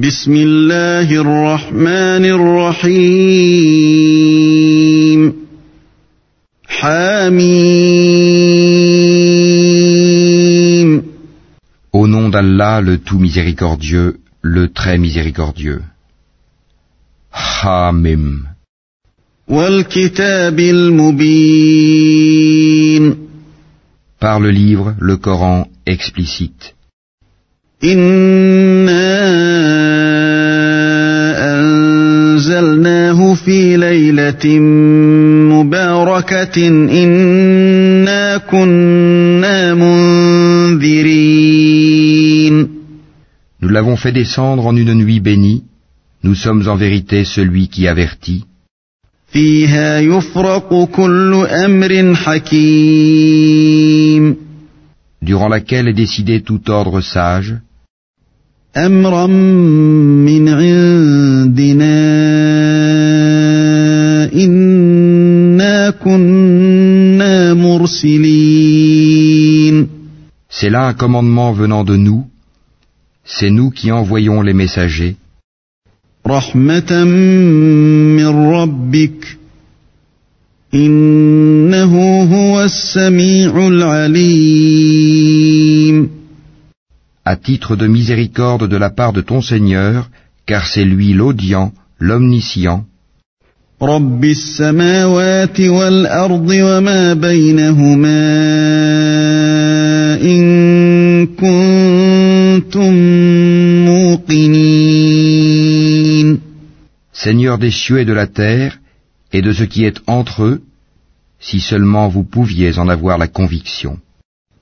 بسم الله الرحمن الرحيم حميم Au nom d'Allah, le tout miséricordieux, le très miséricordieux. Hamim. والكتاب المبين Par le livre, le Coran explicite. إنا في ليلة مباركة إنا كنا منذرين Nous l'avons fait descendre en une nuit bénie. Nous sommes en vérité celui qui avertit. فيها يفرق كل أمر حكيم durant laquelle est décidé tout ordre sage, أمرا من عندنا إنا كنا مرسلين c'est là un commandement venant de nous, c'est nous qui envoyons les messagers, رحمة من ربك إنه هو السميع العليم à titre de miséricorde de la part de ton Seigneur, car c'est lui l'audient, l'omniscient, رب السماوات والأرض وما بينهما إن كنتم موقنين Seigneur des cieux et de la terre, et de ce qui est entre eux, si seulement vous pouviez en avoir la conviction.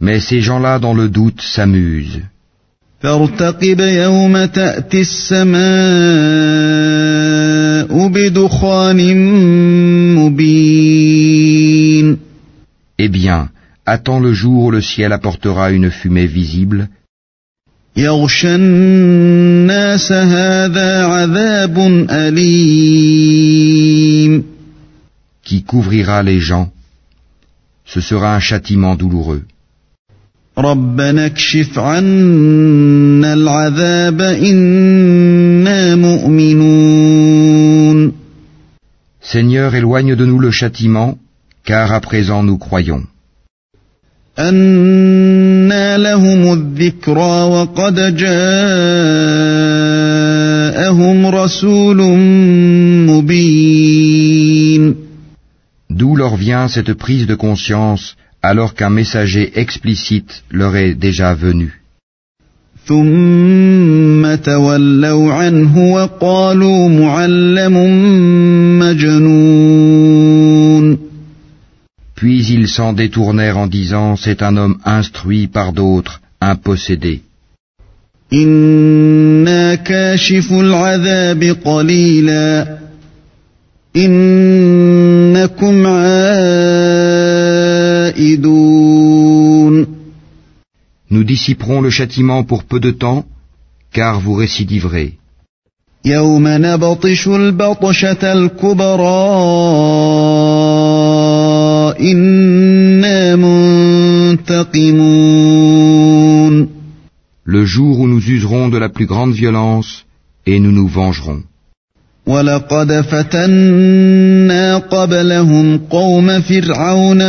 Mais ces gens-là, dans le doute, s'amusent. Eh bien, attends le jour où le ciel apportera une fumée visible. Qui couvrira les gens. Ce sera un châtiment douloureux. ربنا اكشف عنا العذاب إنا مؤمنون Seigneur, éloigne de nous le châtiment, car à présent nous croyons. أنى لهم الذكرى وقد جاءهم رسول مبين D'où leur vient cette prise de conscience alors qu'un messager explicite leur est déjà venu. Puis ils s'en détournèrent en disant C'est un homme instruit par d'autres, un possédé. dissiperons le châtiment pour peu de temps, car vous récidiverez. يوم نبطش البطشة الكبرى إنا منتقمون Le jour où nous userons de la plus grande violence, et nous nous vengerons. ولقد فتنا قبلهم قوم فرعون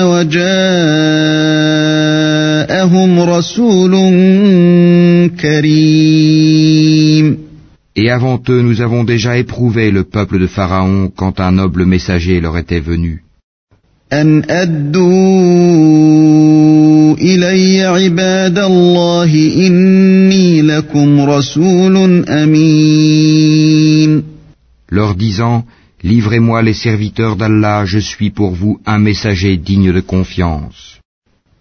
وجاءهم رسول كريم Et avant eux, nous avons déjà éprouvé le peuple de Pharaon quand un noble messager leur était venu. أن أدوا إلي عباد الله إني لكم رسول أمين leur disant Livrez-moi les serviteurs d'Allah, je suis pour vous un messager digne de confiance.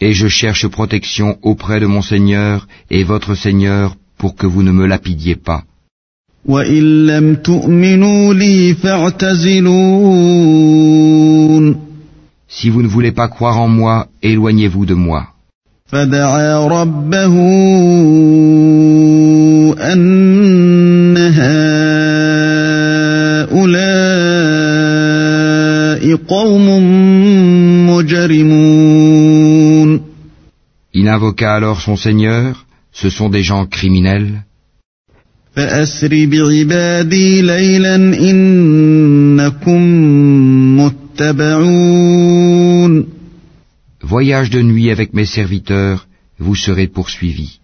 Et je cherche protection auprès de mon Seigneur et votre Seigneur pour que vous ne me lapidiez pas. وإن لم تؤمنوا لي فاعتزلون Si vous ne voulez pas croire en moi, éloignez-vous de moi. فدعا ربه أن هؤلاء قوم مجرمون Il invoqua alors son Seigneur, ce sont des gens criminels. Voyage de nuit avec mes serviteurs, vous serez poursuivis.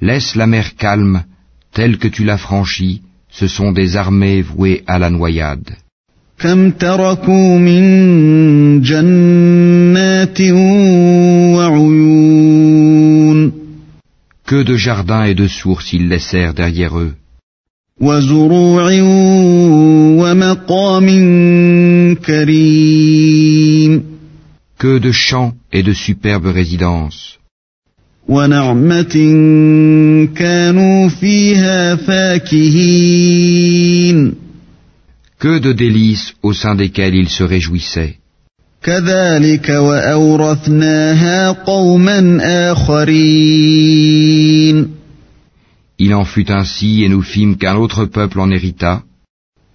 Laisse la mer calme, Telle que tu l'as franchi, ce sont des armées vouées à la noyade. Que de jardins et de sources ils laissèrent derrière eux. Que de champs et de superbes résidences. Que de délices au sein desquelles ils se réjouissaient. Il en fut ainsi et nous fîmes qu'un autre peuple en hérita.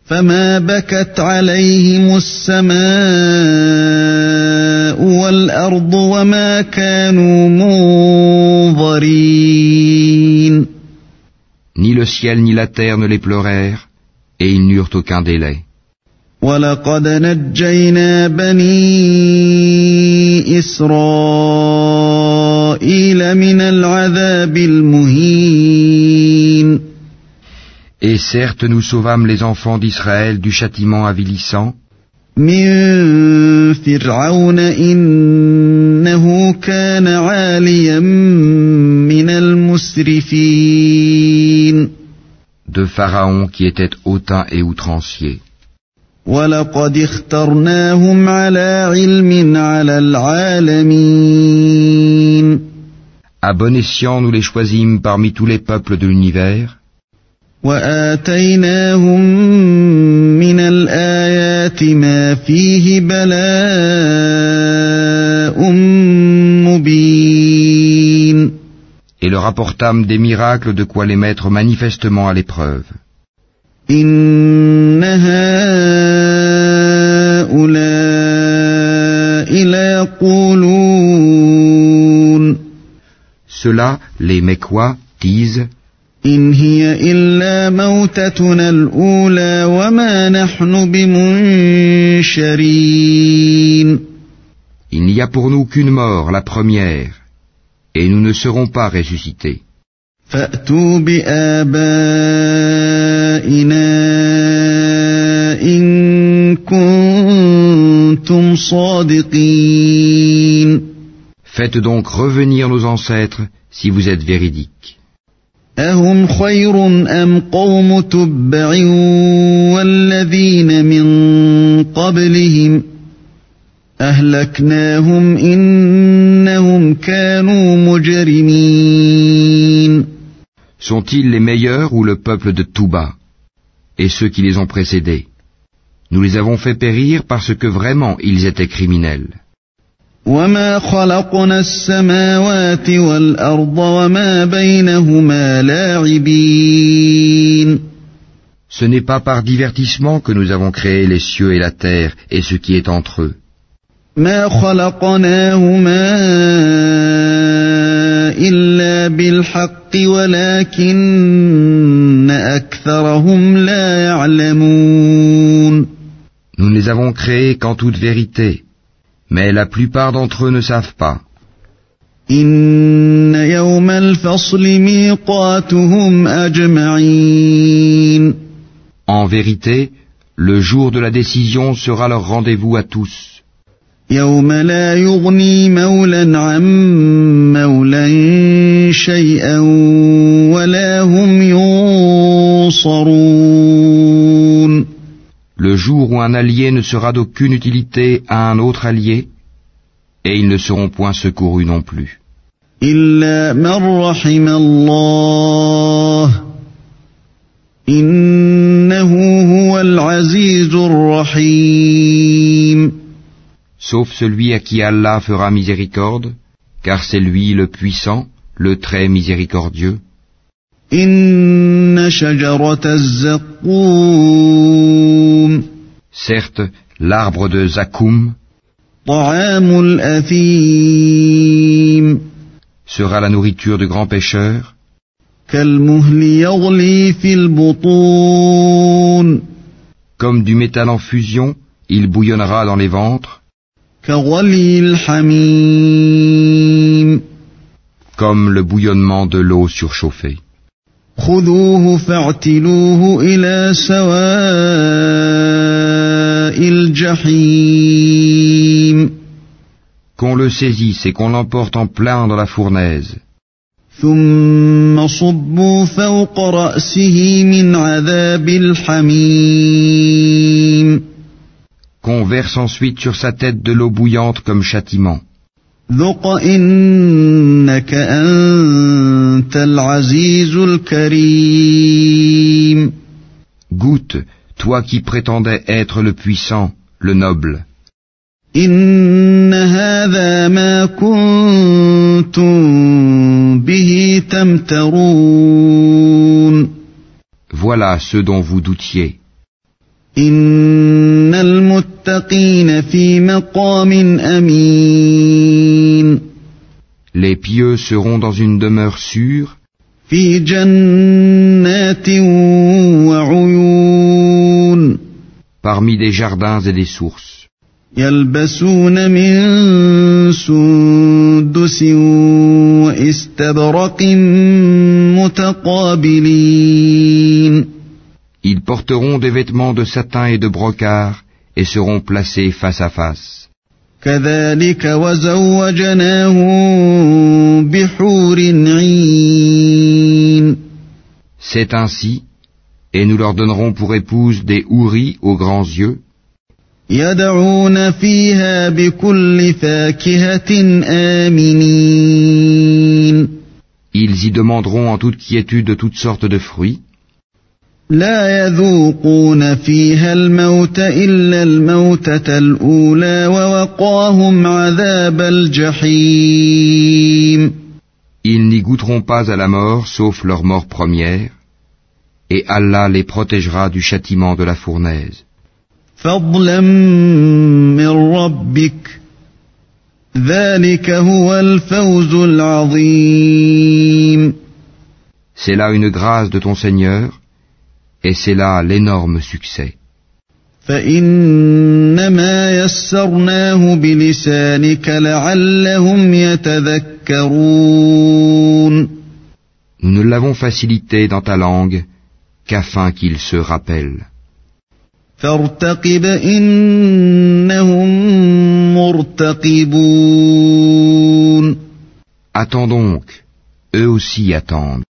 فما بكت عليهم السماء والأرض وما كانوا منظرين ni le ciel ni la terre ne les pleurèrent, et ils n'eurent aucun délai. ولقد نجينا بني إسرائيل من العذاب المهين Et certes, nous sauvâmes les enfants d'Israël du châtiment avilissant. De Pharaon qui était hautain et outrancier. À bon escient nous les choisîmes parmi tous les peuples de l'univers. وآتيناهم من الآيات ما فيه بلاء مبين et leur apportâmes des miracles de quoi les mettre manifestement à l'épreuve. إن هؤلاء ليقولون Ceux-là, les Mécois, disent إن هي إلا موتتنا الأولى وما نحن بمنشرين Il n'y a pour nous qu'une mort, la première, et nous ne serons pas ressuscités. فأتوا بآبائنا إن كنتم صادقين Faites donc revenir nos ancêtres si vous êtes véridiques. أهم خير أم قوم تبع والذين من قبلهم أهلكناهم إنهم كانوا مجرمين Sont-ils les meilleurs ou le peuple de Touba et ceux qui les ont précédés Nous les avons fait périr parce que vraiment ils étaient criminels. وما خلقنا السماوات والأرض وما بينهما لاعبين Ce n'est pas par divertissement que nous avons créé les cieux et la terre et ce qui est entre eux. ما خلقناهما إلا بالحق ولكن أكثرهم لا يعلمون Nous ne les avons créés qu'en toute vérité, mais la plupart d'entre eux ne savent pas. En vérité, le jour de la décision sera leur rendez-vous à tous le jour où un allié ne sera d'aucune utilité à un autre allié, et ils ne seront point secourus non plus. Sauf celui à qui Allah fera miséricorde, car c'est lui le puissant, le très miséricordieux. Certes, l'arbre de Zakoum sera la nourriture du grand pêcheur comme du métal en fusion, il bouillonnera dans les ventres comme le bouillonnement de l'eau surchauffée. خذوه فاعتلوه إلى سواء الجحيم Qu'on le saisisse et qu'on l'emporte en plein dans la fournaise, ثم صبوا فوق رأسه من عذاب الحميم qu'on verse ensuite sur sa tête de l'eau bouillante comme châtiment. ذق إنك أنت العزيز الكريم Goûte, toi qui prétendais être le puissant, le noble. إن هذا ما كنتم به تمترون Voilà ce dont vous doutiez. إن Les pieux seront dans une demeure sûre. parmi des jardins et des sources. Ils porteront des vêtements de satin et de brocart et seront placés face à face. C'est ainsi, et nous leur donnerons pour épouse des houris aux grands yeux. Ils y demanderont en toute quiétude toutes sortes de fruits. لا يذوقون فيها الموت إلا الموتة الأولى ووقاهم عذاب الجحيم ils n'y goûteront pas à la mort sauf leur mort première, et Allah les protégera du châtiment de la fournaise. فضلا من ربك ذلك هو الفوز العظيم C'est là une grâce de ton Seigneur, et c'est là l'énorme succès. Nous ne l'avons facilité dans ta langue qu'afin qu'ils se rappellent. Attends donc, eux aussi attendent.